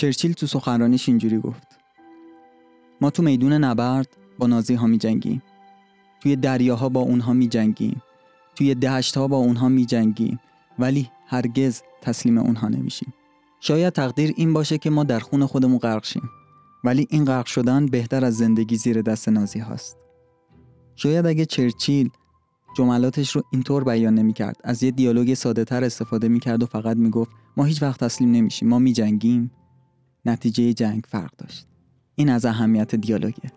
چرچیل تو سخنرانیش اینجوری گفت. ما تو میدون نبرد با نازی ها می جنگیم توی دریاها با اونها می جنگیم توی دشت ها با اونها می جنگیم ولی هرگز تسلیم اونها نمیشیم. شاید تقدیر این باشه که ما در خون خودمون غرق شیم. ولی این غرق شدن بهتر از زندگی زیر دست نازی هاست. شاید اگه چرچیل جملاتش رو اینطور بیان نمی‌کرد از یه دیالوگ ساده تر استفاده می‌کرد و فقط می‌گفت ما هیچ وقت تسلیم نمیشیم ما میجنگیم. نتیجه جنگ فرق داشت. این از اهمیت دیالوگه.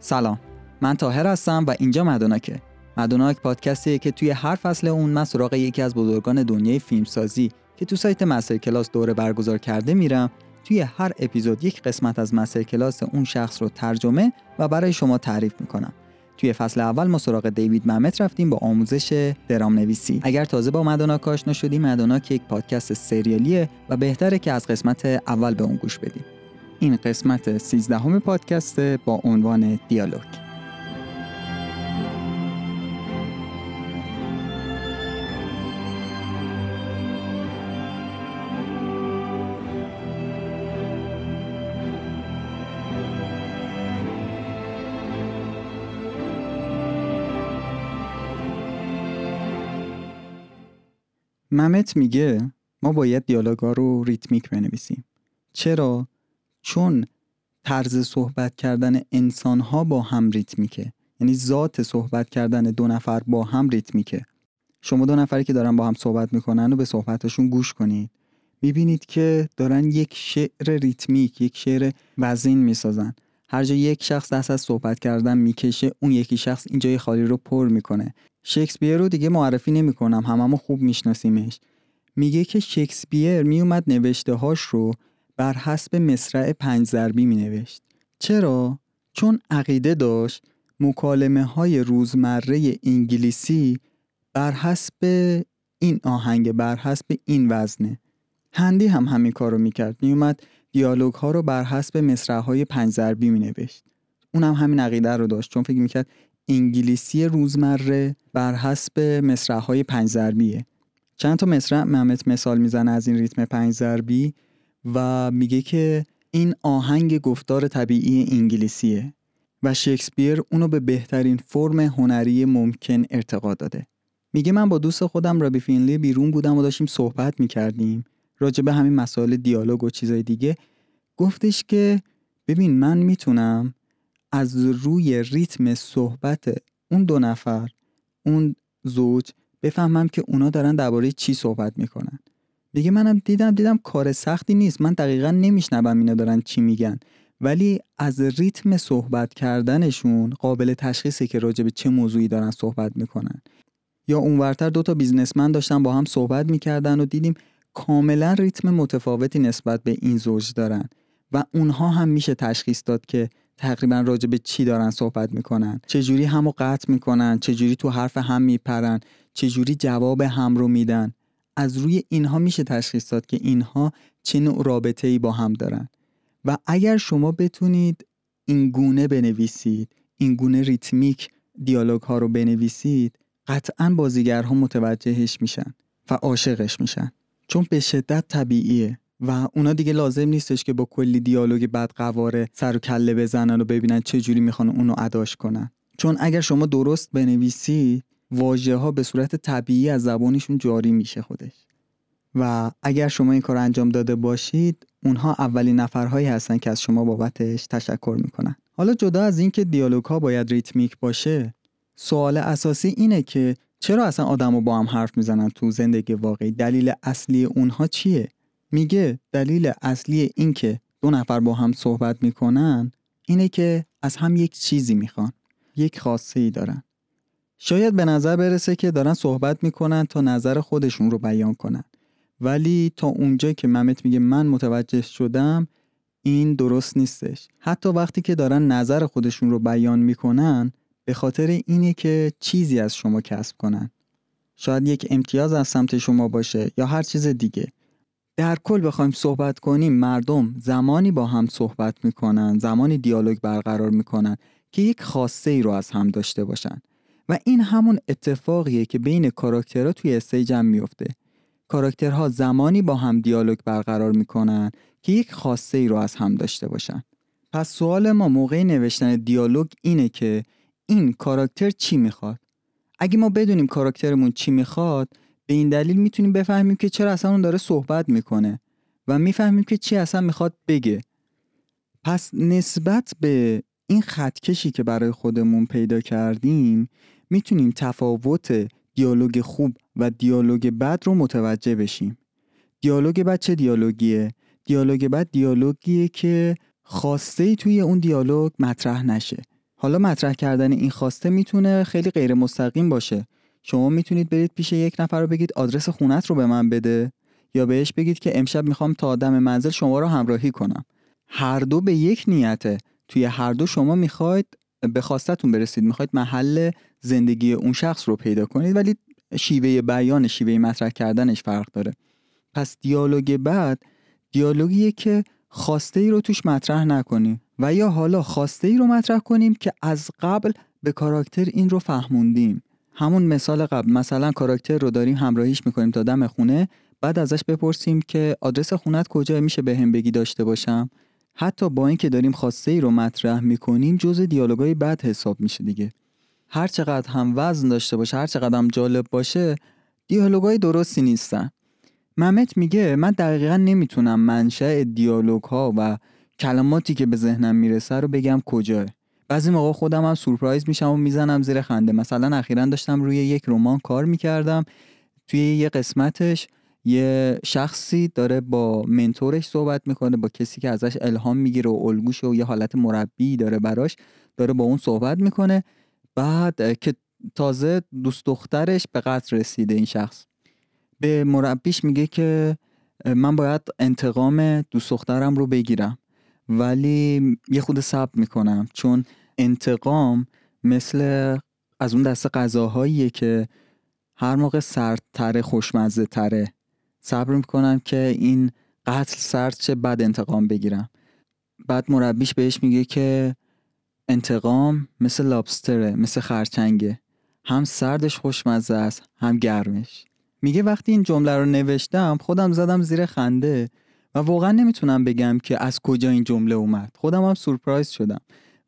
سلام. من تاهر هستم و اینجا مدوناکه. مدوناک پادکستیه که توی هر فصل اون من سراغ یکی از بزرگان دنیای فیلمسازی که تو سایت مستر کلاس دوره برگزار کرده میرم توی هر اپیزود یک قسمت از مستر کلاس اون شخص رو ترجمه و برای شما تعریف می‌کنم. توی فصل اول ما سراغ دیوید محمد رفتیم با آموزش درام نویسی اگر تازه با مدوناک آشنا شدی مدوناک یک پادکست سریالیه و بهتره که از قسمت اول به اون گوش بدیم این قسمت 13 همه پادکست با عنوان دیالوگ. ممت میگه ما باید دیالوگا رو ریتمیک بنویسیم. چرا؟ چون طرز صحبت کردن انسان ها با هم ریتمیکه. یعنی ذات صحبت کردن دو نفر با هم ریتمیکه. شما دو نفری که دارن با هم صحبت می‌کنن و به صحبتشون گوش کنید. می‌بینید که دارن یک شعر ریتمیک یک شعر وزین می‌سازن. هر جا یک شخص دست از صحبت کردن می‌کشه اون یکی شخص این جای خالی رو پر می‌کنه. شکسپیر رو دیگه معرفی نمی‌کنم هممون خوب میشناسیمش میگه که شکسپیر میومد نوشته هاش رو بر حسب مصرع پنج ضربی می نوشت. چرا؟ چون عقیده داشت مکالمه های روزمره انگلیسی بر حسب این آهنگ بر حسب این وزنه. هندی هم همین کار رو می‌کرد. میومد دیالوگ ها رو بر حسب مصرع های پنج ضربی می نوشت. اونم همین عقیده رو داشت چون فکر می‌کرد انگلیسی روزمره بر حسب مصرع های پنج ضربیه. چند تا مصرع محمد مثال می‌زنه از این ریتم پنج ضربی و میگه که این آهنگ گفتار طبیعی انگلیسیه و شکسپیر اونو به بهترین فرم هنری ممکن ارتقا داده. میگه من با دوست خودم رابی فینلی بیرون بودم و داشتیم صحبت می‌کردیم راجع به همین مسائل دیالوگ و چیزای دیگه گفتش که ببین من می‌تونم از روی ریتم صحبت اون دو نفر اون زوج بفهمم که اونا دارن درباره چی صحبت می‌کنن. دیگه منم دیدم دیدم کار سختی نیست. من دقیقا نمیشنوم اینا دارن چی میگن. ولی از ریتم صحبت کردنشون قابل تشخیصه که راجع به چه موضوعی دارن صحبت می‌کنن. یا اونورتر دو تا بیزنسمن داشتن با هم صحبت می‌کردن و دیدیم کاملا ریتم متفاوتی نسبت به این زوج دارن و اونها هم میشه تشخیص داد که تقریبا راجع به چی دارن صحبت می‌کنن؟ چجوری همو قطع می‌کنن؟ چجوری تو حرف هم میپرن؟ چجوری جواب هم رو میدن؟ از روی اینها میشه تشخیص داد که اینها چه نوع رابطه ای با هم دارن. و اگر شما بتونید این گونه بنویسید این گونه ریتمیک دیالوگ ها رو بنویسید قطعا بازیگرها متوجهش میشن و عاشقش میشن. چون به شدت طبیعیه. و اونا دیگه لازم نیستش که با کلی دیالوگ بد قواره سر و کله بزنن و ببینن چه جوری می‌خوان اونو اداش کنن. چون اگر شما درست بنویسید واژه ها به صورت طبیعی از زبانشون جاری میشه خودش. و اگر شما این کار انجام داده باشید اونها اولین نفرهایی هستن که از شما بابتش تشکر می‌کنن. حالا جدا از اینکه دیالوگ ها باید ریتمیک باشه سوال اساسی اینه که چرا اصلا آدمو با هم حرف می‌زنن تو زندگی واقعی؟ دلیل اصلی اونها چیه؟ میگه دلیل اصلی این که دو نفر با هم صحبت می‌کنن اینه که از هم یک چیزی می‌خوان یک خاصه ای دارن. شاید به نظر برسه که دارن صحبت می‌کنن تا نظر خودشون رو بیان کنن. ولی تا اونجا که ممت میگه من متوجه شدم این درست نیستش. حتی وقتی که دارن نظر خودشون رو بیان می‌کنن به خاطر اینه که چیزی از شما کسب کنن. شاید یک امتیاز از سمت شما باشه یا هر چیز دیگه. در کل بخوایم صحبت کنیم مردم زمانی با هم صحبت می‌کنن زمانی دیالوگ برقرار می‌کنن که یک خواسته ای رو از هم داشته باشن. و این همون اتفاقیه که بین کاراکترها توی استیج هم میفته کاراکترها زمانی با هم دیالوگ برقرار می‌کنن که یک خواسته ای رو از هم داشته باشن. پس سوال ما موقع نوشتن دیالوگ اینه که این کاراکتر چی می‌خواد؟ اگه ما بدونیم کاراکترمون چی می‌خواد به این دلیل می‌تونیم بفهمیم که چرا اصلا اون داره صحبت می‌کنه و می‌فهمیم که چی اصلا می‌خواد بگه. پس نسبت به این خطکشی که برای خودمون پیدا کردیم می‌تونیم تفاوت دیالوگ خوب و دیالوگ بد رو متوجه بشیم. دیالوگ بد چه دیالوگیه؟ دیالوگ بد دیالوگیه که خواسته ای توی اون دیالوگ مطرح نشه. حالا مطرح کردن این خواسته می‌تونه خیلی غیر مستقیم باشه. شما می‌تونید برید پیش یک نفر رو بگید آدرس خونت رو به من بده یا بهش بگید که امشب می‌خوام تا دم منزل شما رو همراهی کنم. هر دو به یک نیته. توی هر دو شما می‌خواید به خواستتون برسید. می‌خواید محل زندگی اون شخص رو پیدا کنید ولی شیوه بیان شیوه مطرح کردنش فرق داره. پس دیالوگ بعد دیالوگیه که خواسته ای رو توش مطرح نکنیم و یا حالا خواسته ای رو مطرح کنیم که از قبل به کاراکتر این رو فهموندیم. همون مثال قبل. مثلا کاراکتر رو داریم همراهیش می‌کنیم تا دم خونه بعد ازش بپرسیم که آدرس خونت کجا میشه به هم بگی داشته باشم. حتی با اینکه داریم خواسته ای رو مطرح می‌کنیم جز دیالوگای بد حساب میشه دیگه. هر چقدر هم وزن داشته باشه هر چقدر هم جالب باشه دیالوگای درستی نیستن. ممت میگه من دقیقا نمی‌تونم منشأ دیالوگ ها و کلماتی که به ذهنم می‌رسه رو بگم کجاه. بعضی موقع خودم هم سورپرایز میشم و می‌زنم زیر خنده. مثلا اخیرا داشتم روی یک رمان کار می‌کردم. توی یه قسمتش یه شخصی داره با منتورش صحبت می‌کنه با کسی که ازش الهام می‌گیره و الگوش و یه حالت مربی داره براش داره با اون صحبت می‌کنه. بعد که تازه دوست دخترش به قتل رسیده این شخص. به مربیش میگه که من باید انتقام دوست دخترم رو بگیرم. ولی یه خود صبر می‌کنم چون انتقام مثل از اون دست غذاهاییه که هر موقع سردتره خوشمزه تره صبر می‌کنم که این قتل سرد چه بعد انتقام بگیرم. بعد مربیش بهش میگه که انتقام مثل لابستره مثل خرچنگه. هم سردش خوشمزه است هم گرمش. میگه وقتی این جمله رو نوشتم خودم زدم زیر خنده. و واقعا نمی‌تونم بگم که از کجا این جمله اومد. خودم هم سورپرایز شدم.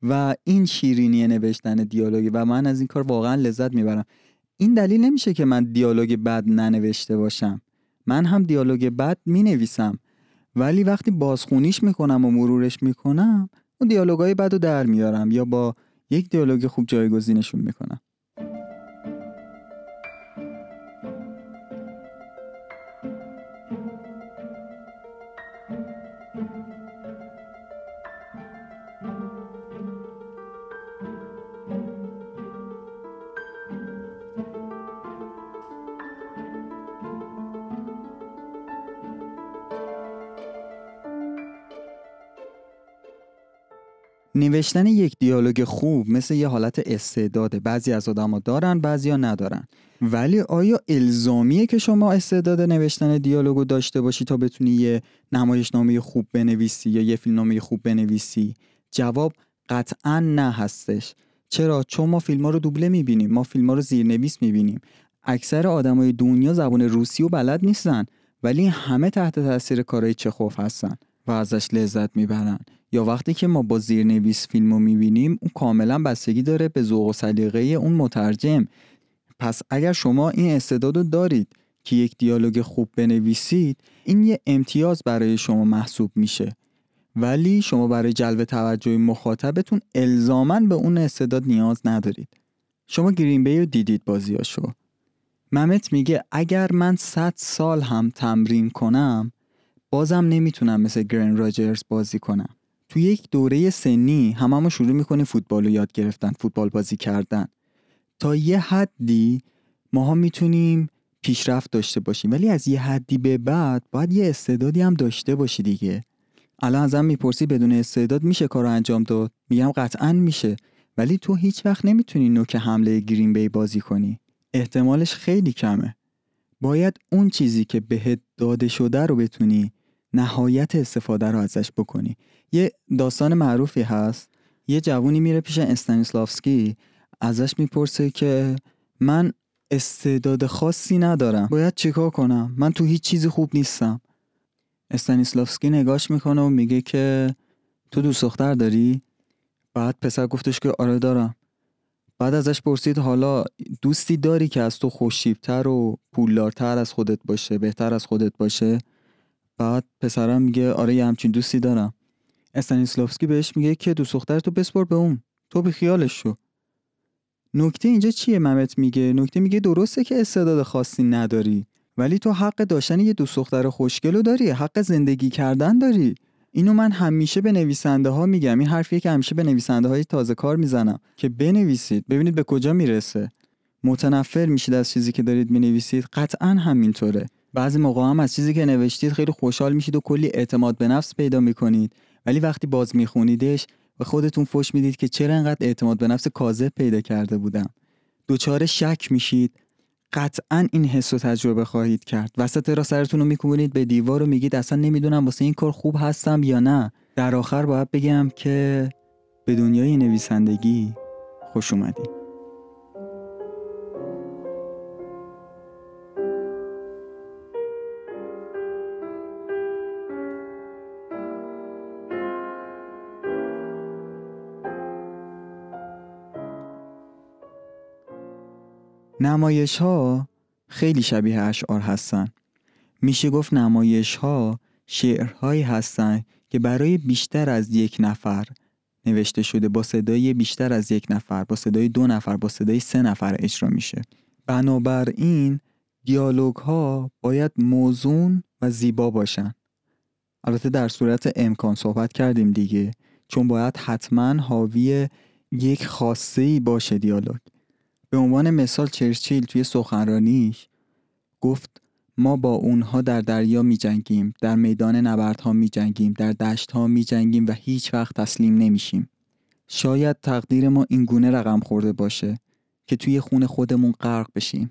و این شیرینی نوشتن دیالوگی و من از این کار واقعا لذت می‌برم. این دلیل نمیشه که من دیالوگ بد ننوشته باشم. من هم دیالوگ بد می نویسم ولی وقتی بازخونیش می‌کنم و مرورش می‌کنم اون دیالوگای بد رو در میارم یا با یک دیالوگ خوب جایگزینشون می‌کنم. نوشتن یک دیالوگ خوب مثل یه حالت استعداده. بعضی از آدما دارن بعضیا ندارن. ولی آیا الزامیه که شما استعداد نوشتن دیالوگو داشته باشی تا بتونی یه نمایشنامه خوب بنویسی یا یه فیلمنامه خوب بنویسی؟ جواب قطعا نه هستش. چرا؟ چون ما فیلم ها رو دوبله می‌بینیم. ما فیلم ها رو زیرنویس می‌بینیم. اکثر آدمای دنیا زبان روسی و بلد نیستن. ولی همه تحت تاثیر کارهای چخوف هستن و ازش لذت می‌برن. یا وقتی که ما با زیرنویس فیلم رو می‌بینیم اون کاملا بستگی داره به ذوق و سلیقه اون مترجم. پس اگر شما این استعداد رو دارید که یک دیالوگ خوب بنویسید این یه امتیاز برای شما محسوب میشه. ولی شما برای جلب توجه مخاطبتون الزاما به اون استعداد نیاز ندارید. شما گرین بی رو دیدید بازیاشو. ممت میگه اگر من 100 سال هم تمرین کنم بازم نمی‌تونم مثل گرین راجرز بازی کنم. تو یک دوره سنی هممون شروع می‌کنیم فوتبال رو یاد گرفتن فوتبال بازی کردن. تا یه حدی ماها می‌تونیم پیشرفت داشته باشیم ولی از یه حدی به بعد باید یه استعدادی هم داشته باشی دیگه. الان ازم می‌پرسی بدون استعداد میشه کار انجام داد؟ میگم قطعا میشه. ولی تو هیچ وقت نمی‌تونی نوک حمله گرین بی بازی کنی. احتمالش خیلی کمه. باید اون چیزی که بهت داده شده رو بتونی نهایت استفاده رو ازش بکنی. یه داستان معروفی هست. یه جوونی میره پیش استانیسلافسکی ازش می‌پرسه که من استعداد خاصی ندارم. باید چیکار کنم؟ من تو هیچ چیزی خوب نیستم. استانیسلافسکی نگاش می‌کنه و میگه که تو دوست دختر داری؟ بعد پسر گفتش که آره دارم. بعد ازش پرسید حالا دوستی داری که از تو خوشیبتر و پولدارتر از خودت باشه بهتر از خودت باشه؟ بعد پسرم میگه آره یه همچین دوستی دارم. استانیسلافسکی بهش میگه که دوست دختر تو بسپر به اون تو بی خیالش شو. نکته اینجا چیه؟ ممت میگه. نکته میگه درسته که استعداد خاصی نداری ولی تو حق داشتن یه دوست دختر خوشگلو داری حق زندگی کردن داری. اینو من همیشه به نویسنده ها میگم. این حرفیه که همیشه به نویسنده های تازه کار می‌زنم. که بنویسید. ببینید به کجا می‌رسه. متنفر میشید از چیزی که دارید می‌نویسید. قطعا همینطوره. بعضی موقع هم از چیزی که نوشتید خیلی خوشحال میشید و کلی اعتماد به نفس پیدا می‌کنید. ولی وقتی باز میخونیدش و خودتون فش می‌دید که چرا انقدر اعتماد به نفس کاذب پیدا کرده بودم. دوچار شک میشید. قطعا این حس رو تجربه خواهید کرد. وسط را سرتون رو میکوبونید به دیوار و میگید اصلا نمی‌دونم واسه این کار خوب هستم یا نه. در آخر باید بگم که به دنیای نویسندگی خوش اومدید. نمایش ها خیلی شبیه اشعار هستن. میشه گفت نمایش ها شعرهایی هستن که برای بیشتر از یک نفر نوشته شده با صدای بیشتر از یک نفر با صدای دو نفر با صدای سه نفر اجرا میشه. بنابراین دیالوگ ها باید موزون و زیبا باشن. البته در صورت امکان صحبت کردیم دیگه چون باید حتما حاوی یک خاصه باشه دیالوگ. به عنوان مثال چرچیل توی سخنرانیش گفت ما با اونها در دریا می جنگیم در میدان نبردها می جنگیم در دشت ها می جنگیم و هیچ وقت تسلیم نمیشیم. شاید تقدیر ما این گونه رقم خورده باشه که توی خون خودمون غرق بشیم.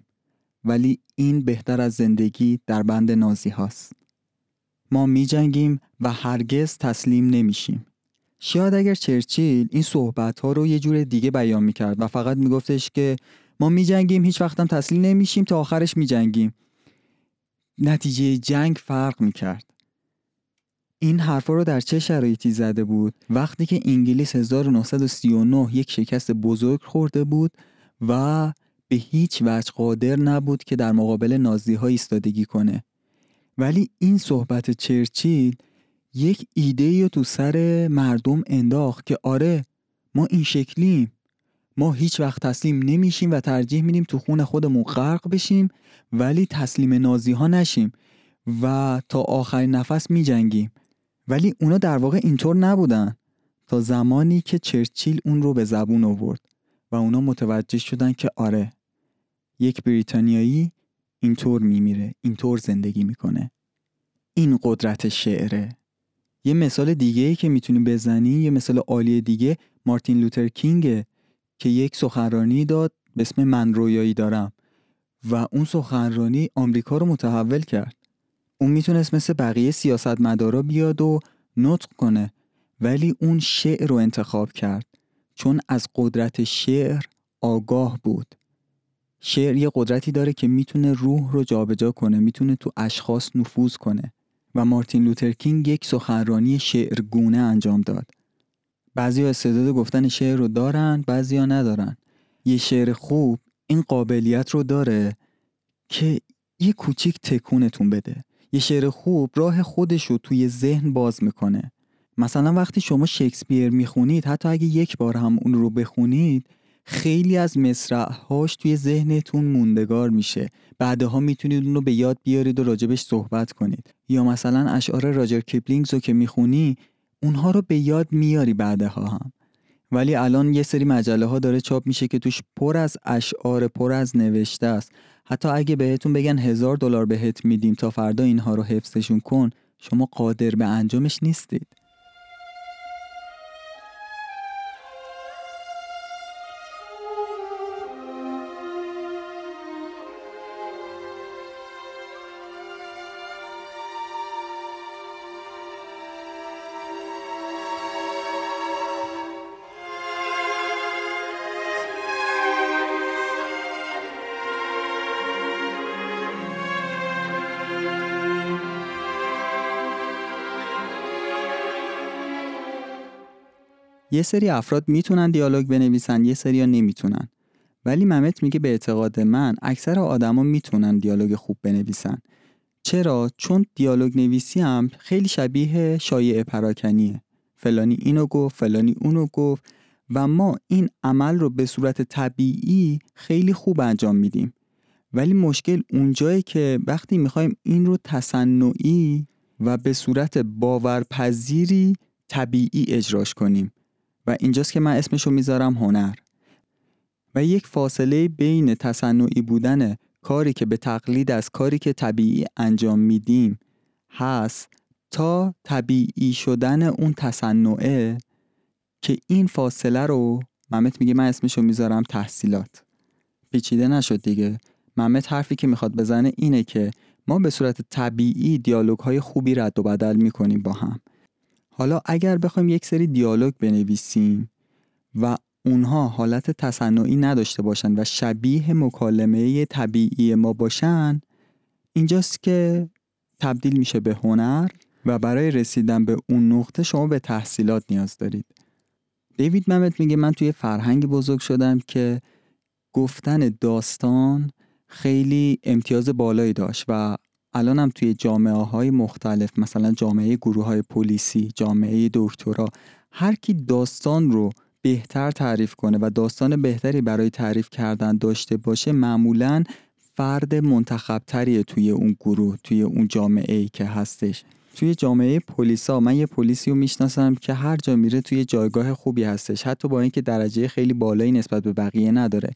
ولی این بهتر از زندگی در بند نازی هاست. ما می جنگیم و هرگز تسلیم نمیشیم. شاید اگر چرچیل این صحبت ها رو یه جور دیگه بیان می‌کرد و فقط میگفتش که ما میجنگیم هیچ وقتم تسلیم نمیشیم تا آخرش میجنگیم. نتیجه جنگ فرق می‌کرد. این حرفا رو در چه شرایطی زده بود؟ وقتی که انگلیس 1939 یک شکست بزرگ خورده بود و به هیچ وجه قادر نبود که در مقابل نازی ها ایستادگی کنه. ولی این صحبت چرچیل یک ایده رو تو سر مردم انداخت که آره ما این شکلیم. ما هیچ وقت تسلیم نمیشیم و ترجیح میدیم تو خون خودمون غرق بشیم ولی تسلیم نازی ها نشیم و تا آخرین نفس میجنگیم. ولی اونا در واقع اینطور نبودن. تا زمانی که چرچیل اون رو به زبون آورد و اونا متوجه شدن که آره یک بریتانیایی اینطور میمیره اینطور زندگی می‌کنه. این قدرت شعره. یه مثال دیگه ای که می‌تونی بزنی یه مثال عالی دیگه مارتین لوتر کینگه که یک سخنرانی داد به اسم من رویایی دارم و اون سخنرانی آمریکا رو متحول کرد. اون می‌تونست مثل بقیه سیاستمدارا بیاد و نطق کنه ولی اون شعر رو انتخاب کرد چون از قدرت شعر آگاه بود. شعر یه قدرتی داره که می‌تونه روح رو جابجا کنه می‌تونه تو اشخاص نفوذ کنه. و مارتین لوترکینگ یک سخنرانی شعرگونه انجام داد. بعضی استعداد گفتن شعر رو دارن بعضی ها ندارن. یه شعر خوب این قابلیت رو داره که یه کوچیک تکونتون بده. یه شعر خوب راه خودش رو توی ذهن باز می‌کنه. مثلا وقتی شما شکسپیر می‌خونید حتی اگه یک بار هم اون رو بخونید خیلی از مصرعهاش توی ذهنتون موندگار میشه. بعدها می‌تونید اون رو به یاد بیارید و راجبش صحبت کنید. یا مثلا اشعار رودیارد کیپلینگ رو که می‌خونی اونها رو به یاد میاری بعدها هم. ولی الان یه سری مجله ها داره چاپ میشه که توش پر از اشعار پر از نوشته است. حتی اگه بهتون بگن هزار دلار بهت میدیم تا فردا اینها رو حفظشون کن شما قادر به انجامش نیستید. یه سری افراد می‌تونن دیالوگ بنویسن یه سری نمی‌تونن. ولی ممت میگه به اعتقاد من اکثر آدما می‌تونن دیالوگ خوب بنویسن. چرا؟ چون دیالوگ نویسی هم خیلی شبیه شایعه پراکنیه. فلانی اینو گفت فلانی اونو گفت و ما این عمل رو به صورت طبیعی خیلی خوب انجام میدیم. ولی مشکل اونجایی که وقتی می‌خوایم این رو تصنعی و به صورت باورپذیری طبیعی اجراش کنیم. و اینجاست که من اسمشو می‌ذارم هنر. و یک فاصله بین تصنعی بودن کاری که به تقلید از کاری که طبیعی انجام میدیم هست تا طبیعی شدن اون تصنعه که این فاصله رو محمد میگه من اسمشو می‌ذارم تحصیلات. پیچیده نشد دیگه. محمد حرفی که می‌خواد بزنه اینه که ما به صورت طبیعی دیالوگ های خوبی رد و بدل می‌کنیم با هم. حالا اگر بخوایم یک سری دیالوگ بنویسیم و اونها حالت تصنعی نداشته باشن و شبیه مکالمه طبیعی ما باشن اینجاست که تبدیل میشه به هنر و برای رسیدن به اون نقطه شما به تحصیلات نیاز دارید. دیوید ممت میگه من توی فرهنگ بزرگ شدم که گفتن داستان خیلی امتیاز بالایی داشت و الانم توی جامعه های مختلف مثلا جامعه گروه های پلیسی جامعه دکترا هر کی داستان رو بهتر تعریف کنه و داستان بهتری برای تعریف کردن داشته باشه معمولا فرد منتخبتریه توی اون گروه توی اون جامعه که هستش. توی جامعه پلیسا من یه پلیسی رو می‌شناسم که هر جا میره توی جایگاه خوبی هستش حتی با اینکه درجه خیلی بالایی نسبت به بقیه نداره.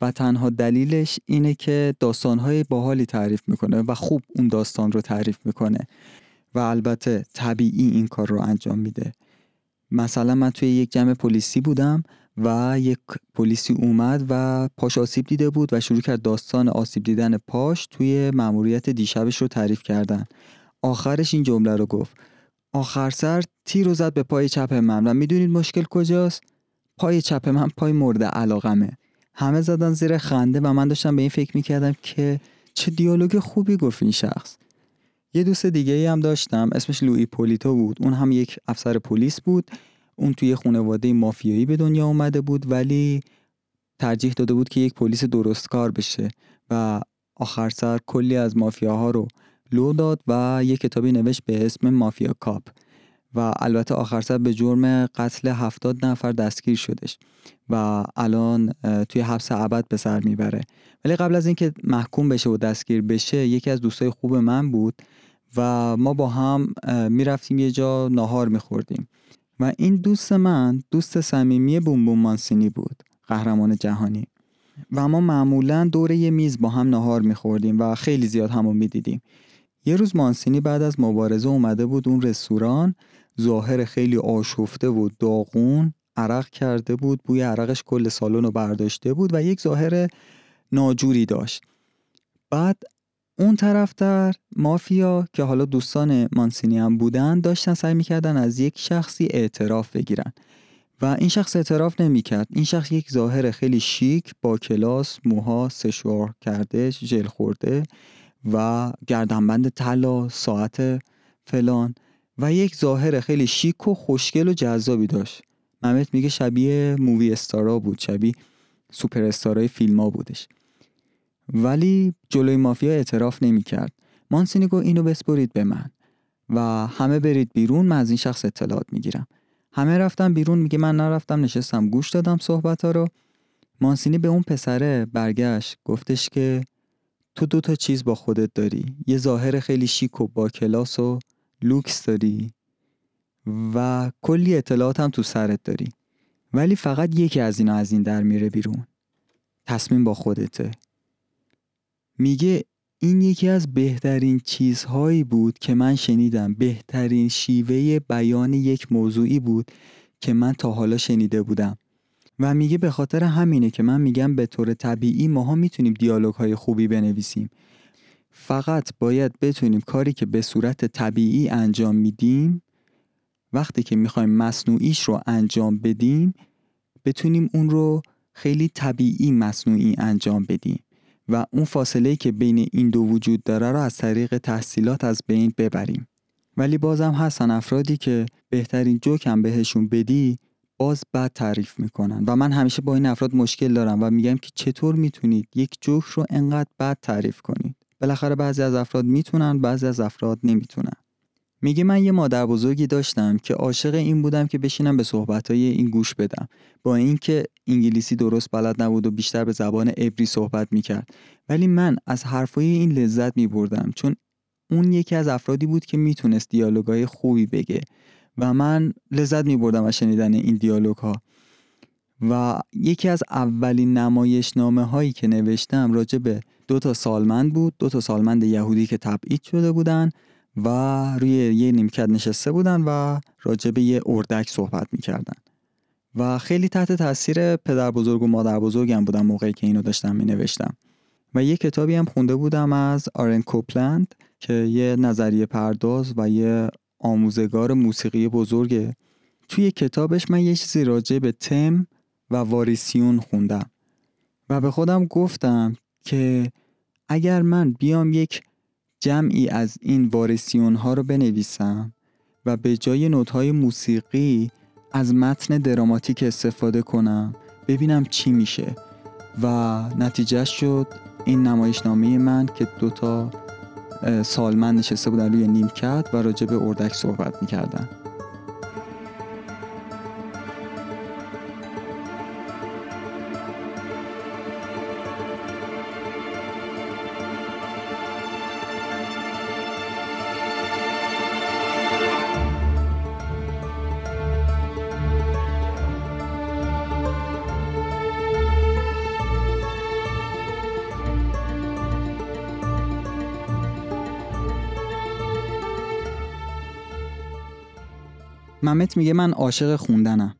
و تنها دلیلش اینه که داستانهای باحالی تعریف می‌کنه و خوب اون داستان رو تعریف می‌کنه و البته طبیعی این کار رو انجام میده. مثلا من توی یک جمع پلیسی بودم و یک پلیسی اومد و پاش آسیب دیده بود و شروع کرد داستان آسیب دیدن پاش توی مأموریت دیشبش رو تعریف کردن. آخرش این جمله رو گفت. آخر سر تیر رو زد به پای چپ من و می‌دونید مشکل کجاست؟ پای چپ من پای مورد علاقمه. همه زدن زیر خنده و من داشتم به این فکر می‌کردم که چه دیالوگ خوبی گفت این شخص. یه دوست دیگه ای هم داشتم اسمش لوی پولیتو بود. اون هم یک افسر پلیس بود. اون توی خانواده مافیایی به دنیا اومده بود ولی ترجیح داده بود که یک پلیس درستکار بشه و آخر سر کلی از مافیاها رو لو داد و یک کتابی نوشت به اسم مافیا کاپ. و البته آخر سر به جرم قتل هفتاد نفر دستگیر شدش و الان توی حبس ابد به سر می‌بره. ولی قبل از اینکه محکوم بشه و دستگیر بشه یکی از دوستای خوب من بود و ما با هم می‌رفتیم یه جا ناهار میخوردیم. و این دوست من دوست صمیمی بوم مانسینی بود قهرمان جهانی. و ما معمولا دور یه میز با هم ناهار میخوردیم و خیلی زیاد همون می‌دیدیم. یه روز مانسینی بعد از مبارزه اومده بود اون رستوران ظاهر خیلی آشفته و داغون عرق کرده بود بوی عرقش کل سالن رو برداشته بود و یک ظاهر ناجوری داشت. بعد اون طرفتر مافیا که حالا دوستان مانسینی هم بودن داشتن سعی می‌کردن از یک شخصی اعتراف بگیرن و این شخص اعتراف نمی‌کرد. این شخص یک ظاهر خیلی شیک با کلاس موها سشوار کرده ژل خورده و گردنبند طلا ساعت فلان. و یک ظاهر خیلی شیک و خوشگل و جذابی داشت. ممت میگه شبیه مووی استارا بود شبیه سوپر استارای فیلم ها بودش. ولی جلوی مافیا اعتراف نمی‌کرد. مانسینی گفت اینو بسپرید به من و همه برید بیرون من از این شخص اطلاعات می‌گیرم. همه رفتم بیرون میگه من نرفتم نشستم گوش دادم صحبت ها رو. مانسینی به اون پسره برگشت گفتش که تو دو تا چیز با خودت داری. یه ظاهر خیلی شیک و با کلاس و لوکس داری و کلی اطلاعات هم تو سرت داری. ولی فقط یکی از اینا از این در میره بیرون. تصمیم با خودته. میگه این یکی از بهترین چیزهایی بود که من شنیدم. بهترین شیوه بیان یک موضوعی بود که من تا حالا شنیده بودم. و میگه به خاطر همینه که من میگم به طور طبیعی ماها می‌تونیم دیالوگ های خوبی بنویسیم. فقط باید بتونیم کاری که به صورت طبیعی انجام میدیم وقتی که می‌خوایم مصنوعیش رو انجام بدیم بتونیم اون رو خیلی طبیعی مصنوعی انجام بدیم و اون فاصله که بین این دو وجود داره رو از طریق تحصیلات از بین ببریم. ولی بازم هستن افرادی که بهترین جوک هم بهشون بدی باز بد تعریف می‌کنن. و من همیشه با این افراد مشکل دارم و میگم که چطور می‌تونید یک جوک رو انقدر بد تعریف کنید؟ بالاخره بعضی از افراد می‌تونن بعضی از افراد نمی‌تونن. میگه من یه مادر بزرگی داشتم که عاشق این بودم که بشینم به صحبتهای این گوش بدم. با اینکه انگلیسی درست بلد نبود و بیشتر به زبان عبری صحبت می‌کرد. ولی من از حرفای این لذت میبردم چون اون یکی از افرادی بود که می‌تونست دیالوگای خوبی بگه. و من لذت میبردم از شنیدن این دیالوگ ها و یکی از اولین نمایش نامه هایی که نوشتم راجع به دو تا سالمند بود دو تا سالمند یهودی که تبعید شده بودن و روی یه نیمکت نشسته بودن و راجع به یه اردک صحبت می‌کردن. و خیلی تحت تاثیر پدر بزرگ و مادر بزرگم بودم موقعی که اینو داشتم می نوشتم و یه کتابی هم خونده بودم از آرن کوپلند که یه نظریه پرداز و یه آموزگار موسیقی بزرگه توی کتابش من یه چیزی راجع به تم و واریسیون خوندم. و به خودم گفتم که اگر من بیام یک جمعی از این وارسیون ها رو بنویسم و به جای نوت های موسیقی از متن دراماتیک استفاده کنم ببینم چی میشه. و نتیجه شد این نمایشنامه من که دوتا سالمند نشسته بودن روی نیمکت و راجع به اردک صحبت می‌کردن. ممت میگه من عاشق خوندنم.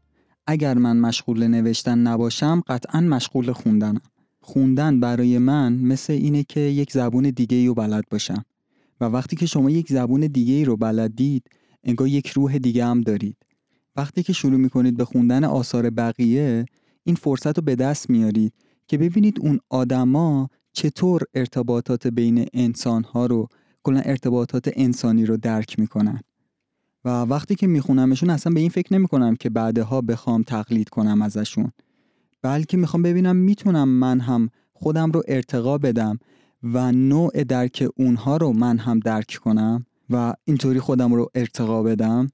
اگر من مشغول نوشتن نباشم قطعا مشغول خوندنم. خوندن برای من مثل اینه که یک زبون دیگه ای رو بلد باشم. و وقتی که شما یک زبون دیگه ای رو بلدید انگار یک روح دیگه هم دارید. وقتی که شروع می‌کنید به خوندن آثار بقیه این فرصت رو به دست میارید که ببینید اون آدما چطور ارتباطات بین انسانها رو کلا ارتباطات انسانی رو درک می‌کنن. و وقتی که میخونمشون اصلا به این فکر نمی‌کنم که بعدها بخوام تقلید کنم ازشون. بلکه می‌خوام ببینم می‌تونم من هم خودم رو ارتقا بدم و نوع درک اونها رو من هم درک کنم و اینطوری خودم رو ارتقا بدم.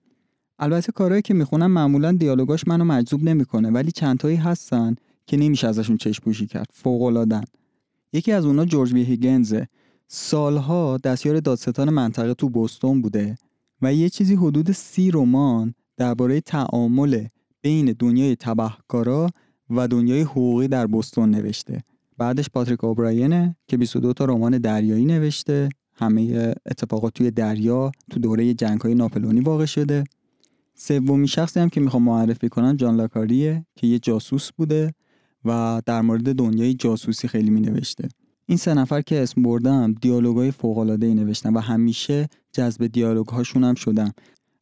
البته کارهایی که می‌خونم معمولا دیالوگاش منو مجذوب نمی‌کنه ولی چندتایی هستن که نمیشه ازشون چشم پوشی کرد. فوق یکی از اونها جورج بی هیگنزه. سالها دستیار دادستان منطقه تو بوستون بوده. و یه چیزی حدود سی رمان درباره تعامل بین دنیای تبهکارا و دنیای حقوقی در بوستون نوشته. بعدش پاتریک اوبراینه که 22 تا رمان دریایی نوشته. همه اتفاقات توی دریا تو دوره جنگ های ناپلونی واقع شده. سومین شخصی هم که می‌خوام معرفی کنم جان لاکاریه که یه جاسوس بوده و در مورد دنیای جاسوسی خیلی می نوشته این سه نفر که اسم بردم دیالوگای فوق العاده نوشتن و همیشه جذب دیالوگ هاشون هم شدم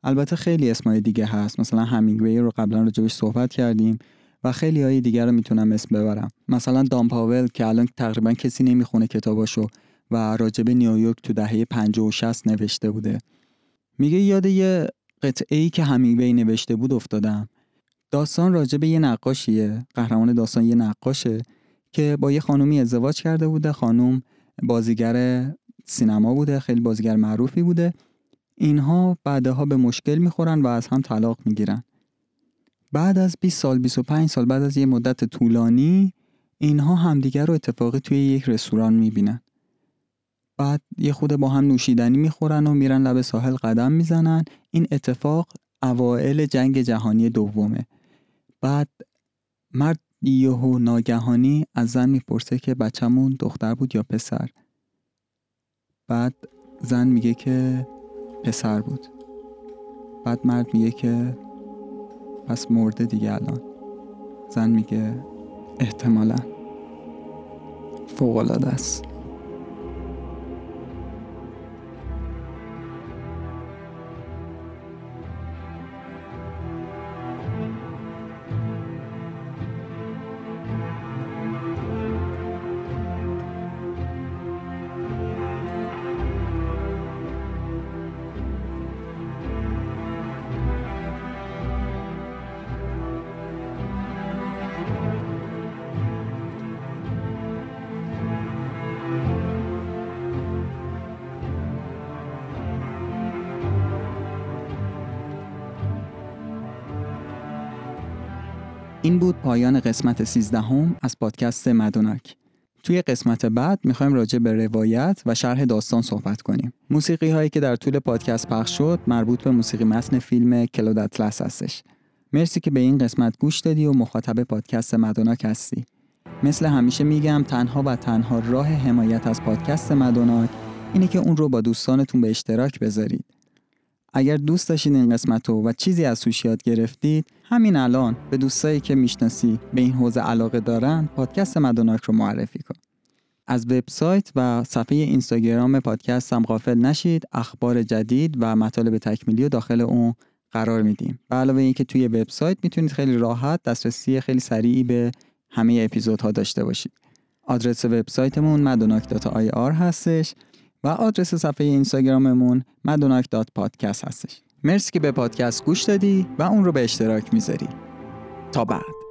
البته خیلی اسمای دیگه هست. مثلا همینگوی رو قبلا راجبش صحبت کردیم و خیلی های دیگر رو می‌تونم اسم ببرم. مثلا دام پاول که الان تقریبا کسی نمی‌خونه کتاباشو و راجب نیویورک تو دهه 50 و 60 نوشته بوده. میگه یاد یه قطعه ای که همینگوی نوشته بود افتادم. داستان راجب یه نقاشیه. قهرمان داستان یه نقاشه. که با یه خانومی ازدواج کرده بوده. خانوم بازیگر سینما بوده خیلی بازیگر معروفی بوده. اینها بعدها به مشکل می‌خورن و از هم طلاق می‌گیرن. بعد از 20 سال 25 سال بعد از یه مدت طولانی اینها همدیگر رو اتفاقی توی یک رستوران می‌بینن. بعد یه خود با هم نوشیدنی می‌خورن و میرن لب ساحل قدم می‌زنن. این اتفاق اوائل جنگ جهانی دومه. بعد مرد یهو ناگهانی از زن می‌پرسه که بچهمون دختر بود یا پسر. بعد زن میگه که پسر بود. بعد مرد میگه که پس مرده دیگه الان. زن میگه احتمالا. فوقالعاده است. این بود پایان قسمت 13 هم از پادکست مدوناک توی قسمت بعد می‌خوایم راجع به روایت و شرح داستان صحبت کنیم. موسیقی هایی که در طول پادکست پخش شد مربوط به موسیقی متن فیلم کلود اطلس هستش. مرسی که به این قسمت گوش دادی و مخاطب پادکست مدوناک هستی. مثل همیشه میگم تنها و تنها راه حمایت از پادکست مدوناک اینه که اون رو با دوستانتون به اشتراک بذارید. اگر دوست داشتید این قسمت رو و چیزی از توش یاد گرفتید همین الان به دوستایی که می‌شناسی به این حوزه علاقه دارن پادکست مدوناک رو معرفی کن. از وبسایت و صفحه اینستاگرام پادکست هم غافل نشید اخبار جدید و مطالب تکمیلی و داخل اون قرار میدیم. به علاوه اینکه توی وبسایت می‌تونید خیلی راحت دسترسی خیلی سریعی به همه اپیزودها داشته باشید. آدرس وبسایتمون آر هستش. و آدرس صفحه اینستاگراممون مدوناک.پادکست هستش. مرسی که به پادکست گوش دادی و اون رو به اشتراک می‌ذاری. تا بعد.